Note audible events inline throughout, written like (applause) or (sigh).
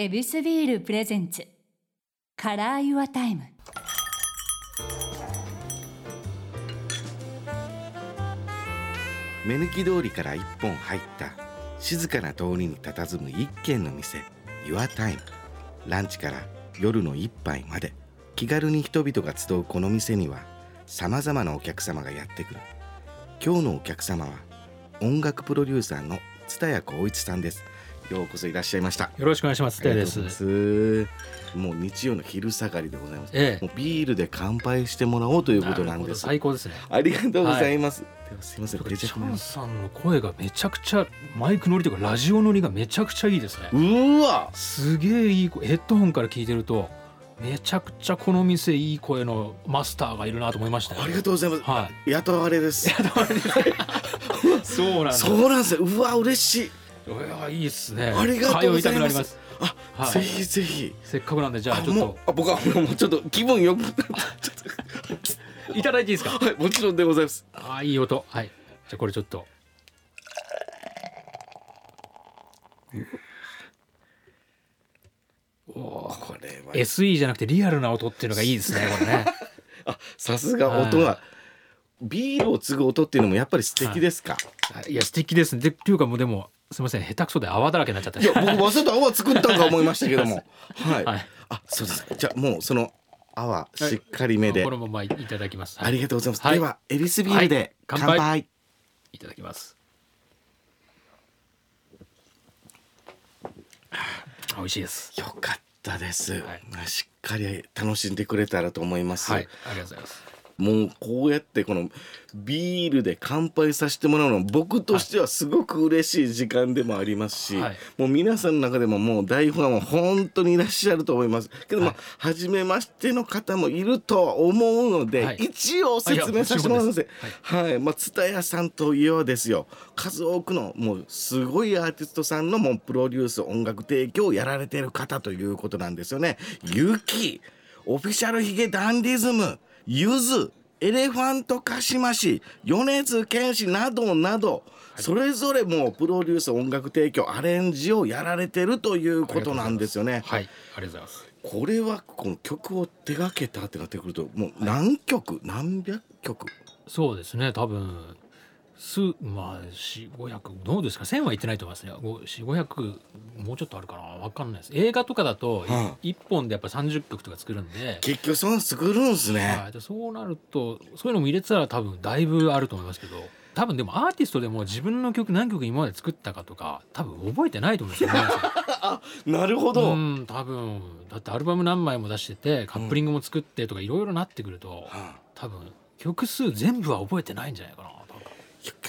ヱビスビール presents。 Color Your Time。目抜き通りから一本入った静かな通りに佇む一軒の店。 Your Time ランチから夜の一杯まで。気軽に人々が集うこの店にはさまざまなお客様がやってくる。今日のお客様は音楽プロデューサーの蔦谷光一さんです。ようこそいらっしゃいました。よろしくお願いします。もう日曜の昼下がりでございます、ええ。もうビールで乾杯してもらおうということなんです。最高ですね。ありがとうございます、ではすいませんチャンさんの声がめちゃくちゃマイク乗りというかラジオ乗りがめちゃくちゃいいですね。うーわ！すげえいい声。ヘッドホンから聞いてるとめちゃくちゃこの店いい声のマスターがいるなと思いましたよ。ありがとうございます、は雇われです。(laughs) そうなんだ。そうなんです。ようわ嬉しいいやいいっすね。ありがとうございます。あ、はいぜひぜひせっかくなんでじゃああちょっとあ僕はもうちょっと気分よくいただいていいですか？とはいもちろんでございますああいい音。はい。じゃあこれちょっと。おお。これは SE じゃなくてリアルな音っていうのがいいですねこれね。(laughs) あさすが音が、はビールを継ぐ音っていうのもやっぱり素敵ですか、いや素敵ですね。でっていうかもうでもすみません下手くそで泡だらけになっちゃった。い、や僕わざと泡作ったんか思いましたけども (laughs) はい、はい。あそうですじゃあもうその泡しっかりめで、このままいただきます。ありがとうございます、はいではエビスビールではい乾杯,、乾杯いただきます。美味しいです。よかったです、はいしっかり楽しんでくれたらと思います、はい。ありがとうございます。もうこうやってこのビールで乾杯させてもらうのは僕としてはすごく嬉しい時間でもありますし、はい。もう皆さんの中でももう大ファンは本当にいらっしゃると思います。けど、まあはい初めましての方もいるとは思うので、はい。一応説明させてもらいます。あいやはい、まあ蔦屋さんといえばですよ。数多くのもうすごいアーティストさんのもうプロデュース音楽提供をやられている方ということなんですよね。ゆきオフィシャルヒゲダンディズムゆずエレファントカシマシ米津玄師などなど、それぞれもうプロデュース音楽提供アレンジをやられてるということなんですよね。はい。ありがとうございます。これはこの曲を手掛けたってなってくるともう何曲、何百曲そうですね多分すまあ四五百どうですか？千は言ってないと思いますねご四五百もうちょっとあるかな？わかんないです。映画とかだとは一本でやっぱ三十曲とか作るんで、結局そんな作るんすね。はい、でそうなるとそういうのも入れてたら多分だいぶあると思いますけど多分でもアーティストでも自分の曲何曲今まで作ったかとか多分覚えてないと思うんですよ。ね。(laughs) なるほど。うん多分。だってアルバム何枚も出しててカップリングも作ってとかいろいろなってくると、は多分曲数全部は覚えてないんじゃないかな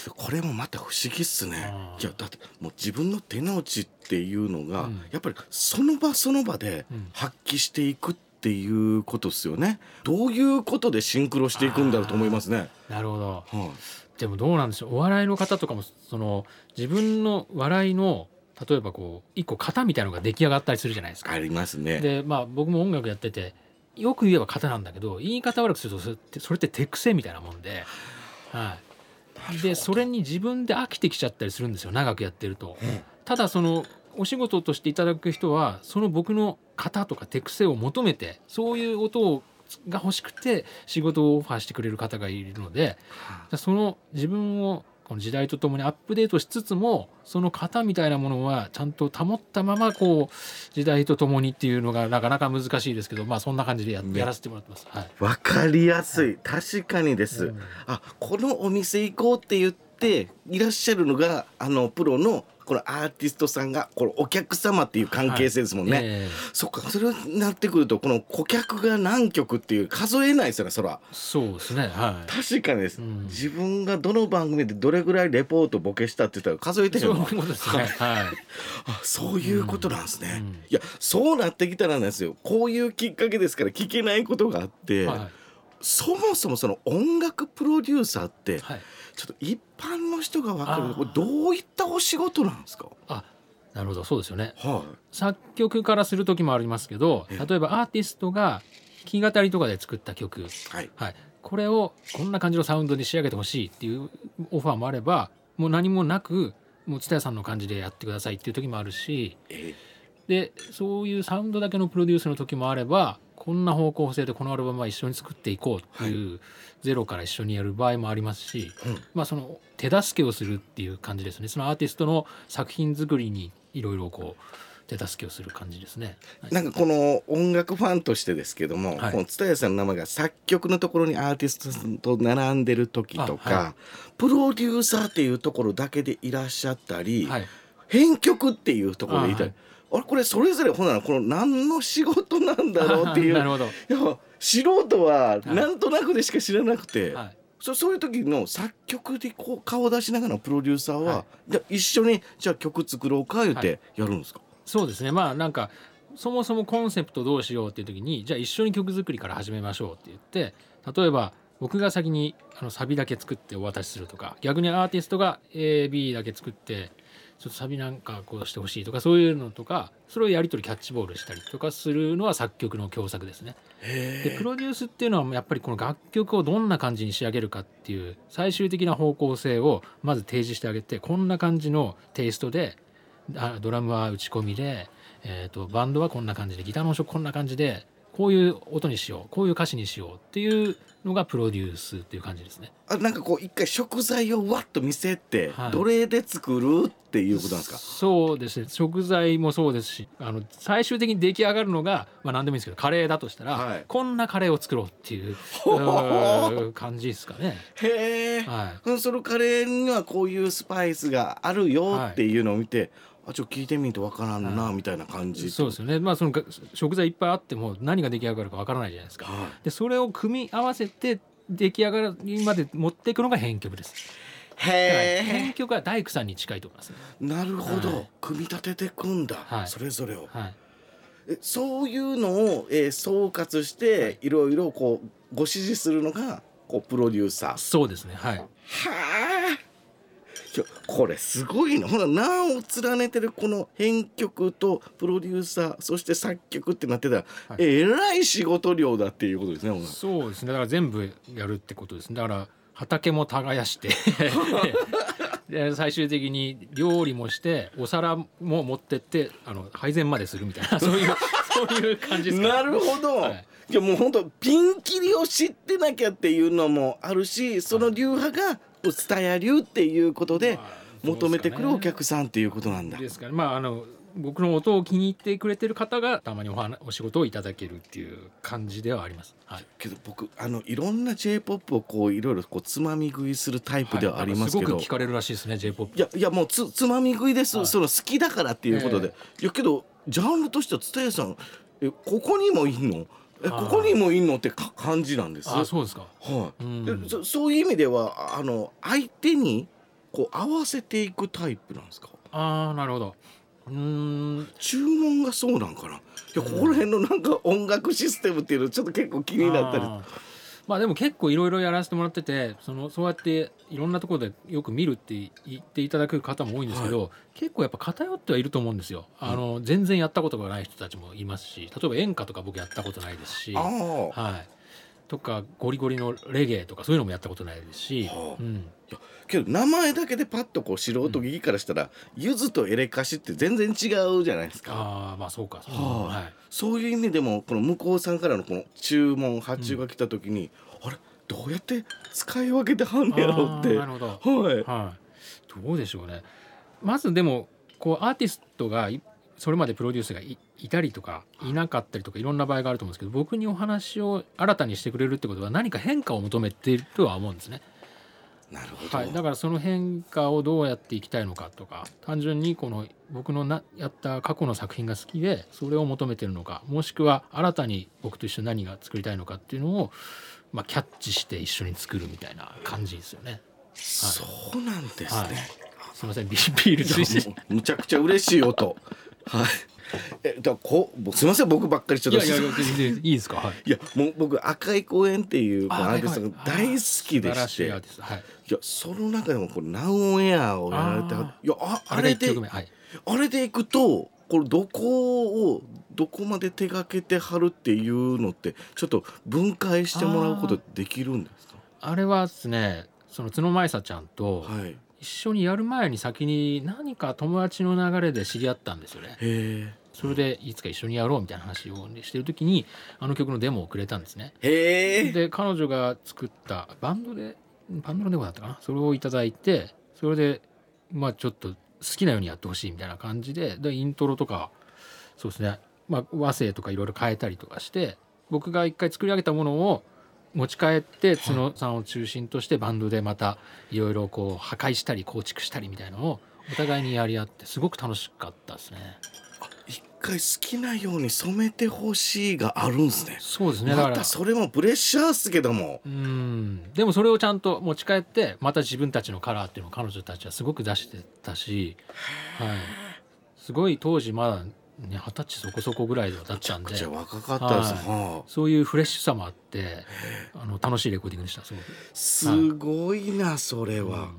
これもまた不思議っすね。うんいやだってもう自分の手の内っていうのが、うん。やっぱりその場その場でうん。発揮していくっていうことですよね。どういうことでシンクロしていくんだろうと思いますね。なるほど。はい。でもどうなんでしょう。お笑いの方とかもその自分の笑いの例えばこう一個型みたいなのが出来上がったりするじゃないですか。ありますね。でまあ僕も音楽やっててよく言えば型なんだけど言い方悪くするとそれって手癖みたいなもんで、はい、でそれに自分で飽きてきちゃったりするんですよ長くやってると。ただそのお仕事としていただく人はその僕の型とか手癖を求めてそういう音をが欲しくて仕事をオファーしてくれる方がいるのでその自分をこの時代とともにアップデートしつつもその型みたいなものはちゃんと保ったままこう時代とともにっていうのがなかなか難しいですけどまあそんな感じでや,、ね。やらせてもらってます。はい。わかりやすい。確かにです、うん。あこのお店行こうって言っていらっしゃるのがあのプロのこのアーティストさんがこのお客様っていう関係性ですもんね、ええ。そっかそれになってくるとこの顧客が何曲っていう数えないですよねそら。そうですねはい。確かにです、うん。自分がどの番組でどれぐらいレポートボケしたって言ったら数えてへそういうことですね。はい。あそういうことなんですね、うん。うん。いやそうなってきたらなんですよ。こういうきっかけですから聞けないことがあって、はい。そもそもその音楽プロデューサーってはい。ちょっと一般の人が分かるこれどういったお仕事なんですか？あ、なるほど、そうですよね。は作曲からする時もありますけど、ええ。例えばアーティストが弾き語りとかで作った曲、いはい。はい、これをこんな感じのサウンドに仕上げてほしいっていうオファーもあれば、もう何もなく、もう蔦屋さんの感じでやってくださいっていう時もあるし、え。でそういうサウンドだけのプロデュースの時もあればこんな方向性でこのアルバムは一緒に作っていこうっていう、ゼロから一緒にやる場合もありますし、うん。まあその手助けをするっていう感じですね。そのアーティストの作品作りにいろいろこう手助けをする感じですね。はい。なんかこの音楽ファンとしてですけども、はい。この蔦屋さんの名前が作曲のところにアーティストと並んでる時とか、プロデューサーっていうところだけでいらっしゃったり、はい。編曲っていうところでいたり、ああれこれそれぞれほんならこの何の仕事なんだろうっていう。(laughs) なるほど、いや素人はなんとなくでしか知らなくて、はい。そそういう時の作曲でこう顔出しながらのプロデューサーは、はじゃあ一緒にじゃあ曲作ろうか言ってやるんですか、そうですね。まあなんかそもそもコンセプトどうしようっていう時にじゃあ一緒に曲作りから始めましょうって言って例えば僕が先にあのサビだけ作ってお渡しするとか逆にアーティストが AB だけ作ってちょっとサビなんかこうしてほしいとかそういうのとかそれをやり取りキャッチボールしたりとかするのは作曲の共作ですね。でプロデュースっていうのはやっぱりこの楽曲をどんな感じに仕上げるかっていう最終的な方向性をまず提示してあげてこんな感じのテイストであドラムは打ち込みで、えー、とバンドはこんな感じでギターの音色こんな感じでこういう音にしようこういう歌詞にしようっていうのがプロデュースっていう感じですね。あなんかこう一回食材をわっと見せて、はい。どれで作るっていうことなんですか？そうですね。食材もそうですしあの最終的に出来上がるのが、まあ、何でもいいんですけどカレーだとしたら、はい。こんなカレーを作ろうっていう感じですかね。へえ、はい。うんそのカレーにはこういうスパイスがあるよっていうのを見て、あちょっと聞いてみんとわからんな、はい。みたいな感じそうですよね。まあそのが食材いっぱいあっても何が出来上がるかわからないじゃないですか。はでそれを組み合わせて出来上がりまで持っていくのが編曲です。へ編曲は大工さんに近いと思いますね。えなるほど、はい。組み立ててくんだ、はい。それぞれを。はい。えそういうのを、えー総括して、い、ろいろこうご指示するのがこうプロデューサー。そうですね。はい。はあこれすごいな。ほら名を連ねてるこの編曲とプロデューサーそして作曲ってなってたら、はい。えらい仕事量だっていうことですねほらそうですね。だから全部やるってことですね。だから畑も耕して。(laughs) で最終的に料理もしてお皿も持ってってあの配膳までするみたいな (laughs) そういうそういう感じですかなるほど、はい。いやもう本当ピンキリを知ってなきゃっていうのもあるしその流派が蔦屋流っていうことでまあ求めてくるお客さんっていうことなんだ。ですからまああの僕の音を気に入ってくれてる方がたまにお話お仕事をいただけるっていう感じではあります。はい。けど僕あのいろんな J−POP をこういろいろこうつまみ食いするタイプではありますけど、はい聞かれるらしいですね J-POP。いやいやもうつつまみ食いです、はい。その好きだからっていうことで、いやけどジャンルとしては蔦屋さん。えここにもいんの？えここにもいんのってか感じなんです？あそうですか。はい、うん。でそそういう意味ではあの相手にこう合わせていくタイプなんですか？ああなるほど。うーん。注文がそうなんかな。いやここら辺のなんか音楽システムっていうのちょっと結構気になったりまあでも結構いろいろやらせてもらっててそのそうやっていろんなところでよく見るって言っていただく方も多いんですけど、結構やっぱ偏ってはいると思うんですよ。あの、全然やったことがない人たちもいますし例えば演歌とか僕やったことないですし。はい、とかゴリゴリのレゲエとかそういうのもやったことないですし、はあ。うん、けど名前だけでパッとこう素人聞きからしたら、ゆずとエレカシって全然違うじゃないですか。ああまあそうかそうはあ。はい。そういう意味でもこの向こうさんからのこの注文発注が来た時に、あれ？どうやって使い分けてはんねやろうって。なるほど。はい。はい、どうでしょうね。まずでもこうアーティストがいそれまでプロデュースがいいたりとかいなかったりとかいろんな場合があると思うんですけど僕にお話を新たにしてくれるってことは何か変化を求めているとは思うんですね。なるほど、はい、だからその変化をどうやっていきたいのかとか単純にこの僕のなやった過去の作品が好きでそれを求めてるのかもしくは新たに僕と一緒に何が作りたいのかっていうのを、まあ、キャッチして一緒に作るみたいな感じですよね。そうなんですね、はい。すみません。ビビールついていやもうむちゃくちゃ嬉しい音はい。えだこうすみません僕ばっかりちょっと。いやいやいいですか？はい。いやもう僕赤い公園っていうこのあアーティストが大好きでして。しいやその中でもこれナウオンエアをやられてはあいやあああれれで。あれでいくとこれどこをどこまで手がけてはるっていうのってちょっと分解してもらうことできるんですか？あれはですねその角舞沙ちゃんとはい。へ一緒にやる前に先に何か友達の流れで知り合ったんですよね。えそれでいつか一緒にやろうみたいな話をしてる時にあの曲のデモをくれたんですね。で彼女が作ったバンドでバンドのデモだったかな？それをいただいてそれでまあちょっと好きなようにやってほしいみたいな感じででイントロとかそうですね、まあ、和声とかいろいろ変えたりとかして僕が一回作り上げたものを持ち帰って角さんを中心としてバンドでまたいろいろこう破壊したり構築したりみたいなのをお互いにやり合ってすごく楽しかったですね。一回好きなように染めてほしいがあるんですね。そうですねまたそれもプレッシャーっすけども。うん。でもそれをちゃんと持ち帰ってまた自分たちのカラーっていうのを彼女たちはすごく出してたし、はい、すごい当時まだね二十歳そこそこぐらいだったんでじゃあ若かったです、ははあそういうフレッシュさもあってあの楽しいレコーディングでしたすごく。すごいなそれは、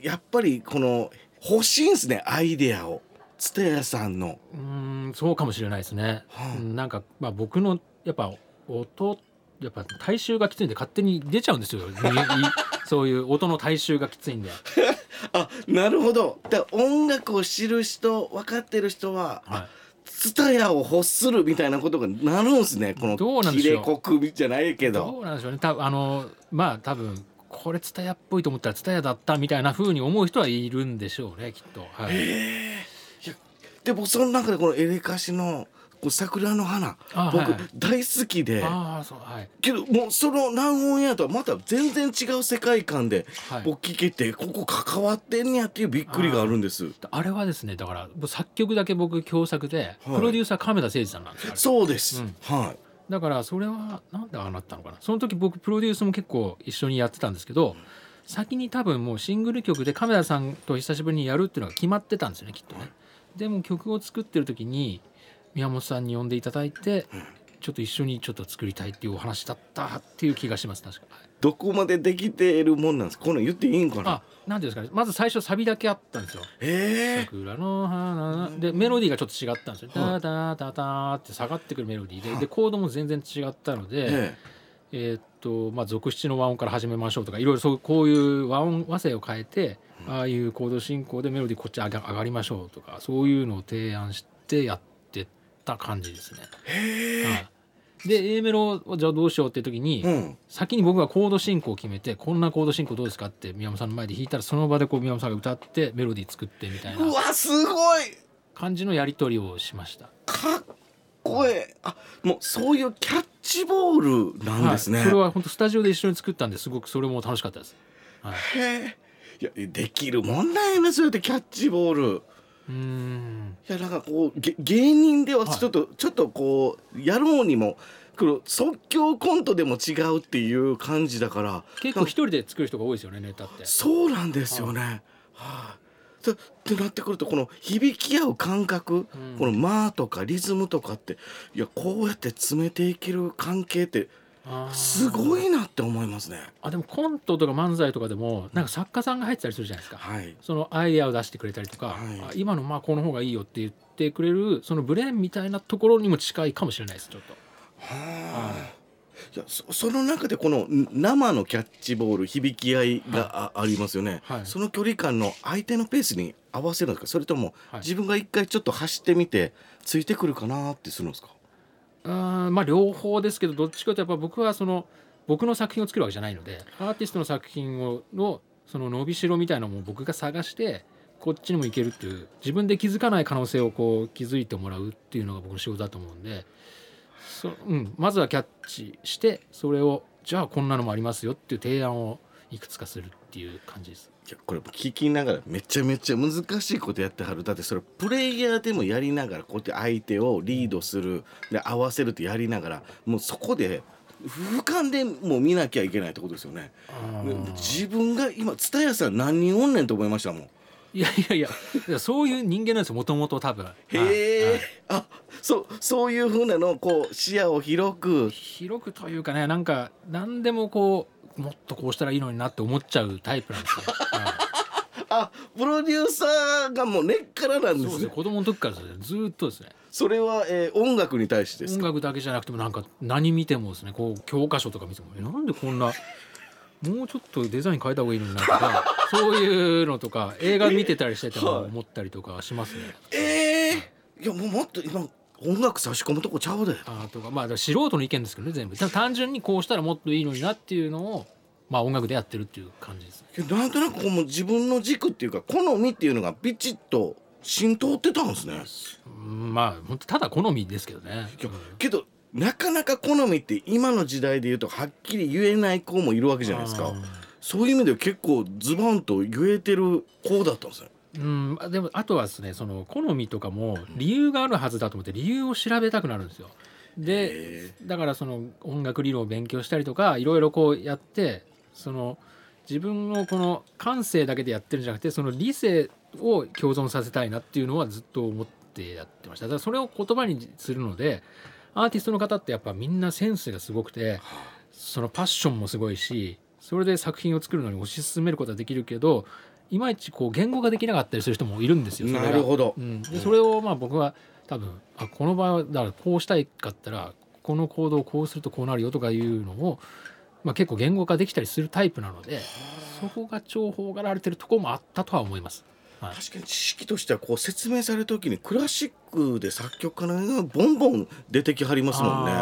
やっぱりこの欲しいんですねアイデアを蔦屋さんのうんそうかもしれないですね。はあうんなんかまあ僕のやっぱ音やっぱ体臭がきついんで勝手に出ちゃうんですよ。(laughs) そういう音の体臭がきついんで。(laughs) あなるほどだ音楽を知る人分かってる人ははい。蔦屋を欲するみたいなことがなるんですねこの切れ国じゃないけどどうなんでしょうね。たあのまあ多分これツタヤっぽいと思ったらツタヤだったみたいな風に思う人はいるんでしょうねきっと。はい。でもその中でこのエレカシのこう桜の花僕大好きで。けどもうその南音エアとはまた全然違う世界観ではい。僕聞けてここ関わってんねやっていうびっくりがあるんです。あれはですねだから作曲だけ僕共作で、プロデューサー亀田誠司さんなんですそうです、うん。はい。だからそれはなんでああなったのかな。その時僕プロデュースも結構一緒にやってたんですけど先に多分もうシングル曲で亀田さんと久しぶりにやるっていうのが決まってたんですよねきっとね。でも曲を作ってる時に宮本さんに呼んでいただいてちょっと一緒にちょっと作りたいっていうお話だったっていう気がします確か。はいどこまでできているもんなんですか？この言っていいんかな？あなんですかねまず最初サビだけあったんですよ。ええ桜の花でメロディーがちょっと違ったんですよ。はいダダダダって下がってくるメロディーででコードも全然違ったので。ええーっとまあ、続七の和音から始めましょうとかいろいろそうこういう和音和声を変えて、ああいうコード進行でメロディーこっち上が上がりましょうとかそういうのを提案してやってった感じですね。はい。で A メロをじゃあどうしようっていう時に、えうん。先に僕がコード進行を決めてこんなコード進行どうですかって宮本さんの前で弾いたらその場でこう宮本さんが歌ってメロディー作ってみたいうなわすごい。感じのやり取りをしました。かっこええ。あもうそういうキャッチボールなんですね、はい、それは本当スタジオで一緒に作ったんですごくそれも楽しかったです。はい。へえ。いやできるもんなんやなそうやってキャッチボールうーん。いやなんかこうげ芸人でははい。ちょっと、ちょっとこうやろうにもこの即興コントでも違うっていう感じだから結構一人で作る人が多いですよねネタって。そうなんですよね。はい、とってなってくるとこの響き合う感覚、うん。この間とかリズムとかっていやこうやって詰めていける関係ってすごいなって思いますね。あでもコントとか漫才とかでもなんか作家さんが入ってたりするじゃないですか。はい、そのアイデアを出してくれたりとか、はいあ今のまあこの方がいいよって言ってくれるそのブレーンみたいなところにも近いかもしれないですちょっと。はあいやそその中でこのん生のキャッチボール響き合いがあ,、ありますよね、はいその距離感の相手のペースに合わせるんですかそれともはい自分が一回ちょっと走ってみてついてくるかなってするんですかうーんまあ両方ですけどどっちかというとやっぱ僕はその僕の作品を作るわけじゃないのでアーティストの作品をのその伸びしろみたいなのも僕が探してこっちにもいけるっていう自分で気づかない可能性をこう気づいてもらうっていうのが僕の仕事だと思うんでそ、うん、まずはキャッチしてそれをじゃあこんなのもありますよっていう提案をいくつかするっていう感じです。いやこれ聞きながらめちゃめちゃ難しいことやってはるだってそれプレイヤーでもやりながらこうやって相手をリードするで合わせるってやりながらもうそこで俯瞰でもう見なきゃいけないってことですよね。自分が今蔦屋さん何人おんねんと思いましたもん。いやいやいやそういう人間なんですよもともと多分。へはいえ、はいあそうそういうふうなのこう視野を広く広くというかねなんか何でもこうもっとこうしたらいいのになって思っちゃうタイプなんですよ。は (laughs) いあプロデューサーがもう根っからなんでね。そうですすね。子供の時からずーっとですね。それは、えー音楽に対してですか？音楽だけじゃなくてもなんか何見てもですね。こう教科書とか見てもえなんでこんなもうちょっとデザイン変えた方がいいのになとかそういうのとか映画見てたりしててもはい思ったりとかしますね。ええいやもうもっと今音楽差し込むとこちゃうで。あとかまあ素人の意見ですけどね全部。単純にこうしたらもっといいのになっていうのをまあ音楽でやってるっていう感じですね。なんとなくこうもう自分の軸っていうか好みっていうのがビチッと浸透ってたんですね。うんまあ本当ただ好みですけどね、けどなかなか好みって今の時代で言うとはっきり言えない子もいるわけじゃないですか。そういう意味では結構ズバンと言えてる子だったんですねうん、でもあとはですねその好みとかも理由があるはずだと思って理由を調べたくなるんですよ。でだからその音楽理論を勉強したりとかいろいろこうやってその自分のこの感性だけでやってるんじゃなくてその理性を共存させたいなっていうのはずっと思ってやってました。だからそれを言葉にするのでアーティストの方ってやっぱみんなセンスがすごくてそのパッションもすごいしそれで作品を作るのに推し進めることはできるけどいまいちこう言語ができなかったりする人もいるんですよ。なるほどうん、でそれをまあ僕は多分あこの場合はだからこうしたいかったらこの行動をこうするとこうなるよとかいうのを、まあ、結構言語化できたりするタイプなのでそこが重宝がられてるところもあったとは思います。はい確かに知識としてはこう説明される時にクラシックで作曲家のがボンボン出てきはりますもんね。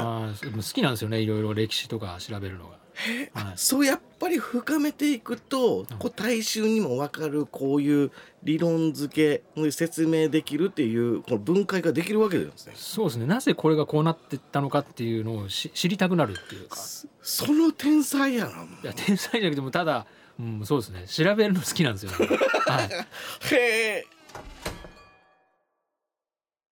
好きなんですよねいろいろ歴史とか調べるのが。はいそうやっぱり深めていくと、こう大衆にも分かるこういう理論付けで説明できるっていうこの分解ができるわけですね。そうですねなぜこれがこうなってったのかっていうのをし知りたくなるっていうかその天才やな。いや天才じゃなくてもただ、うん、そうですね。調べるの好きなんですよ、はい。へえ。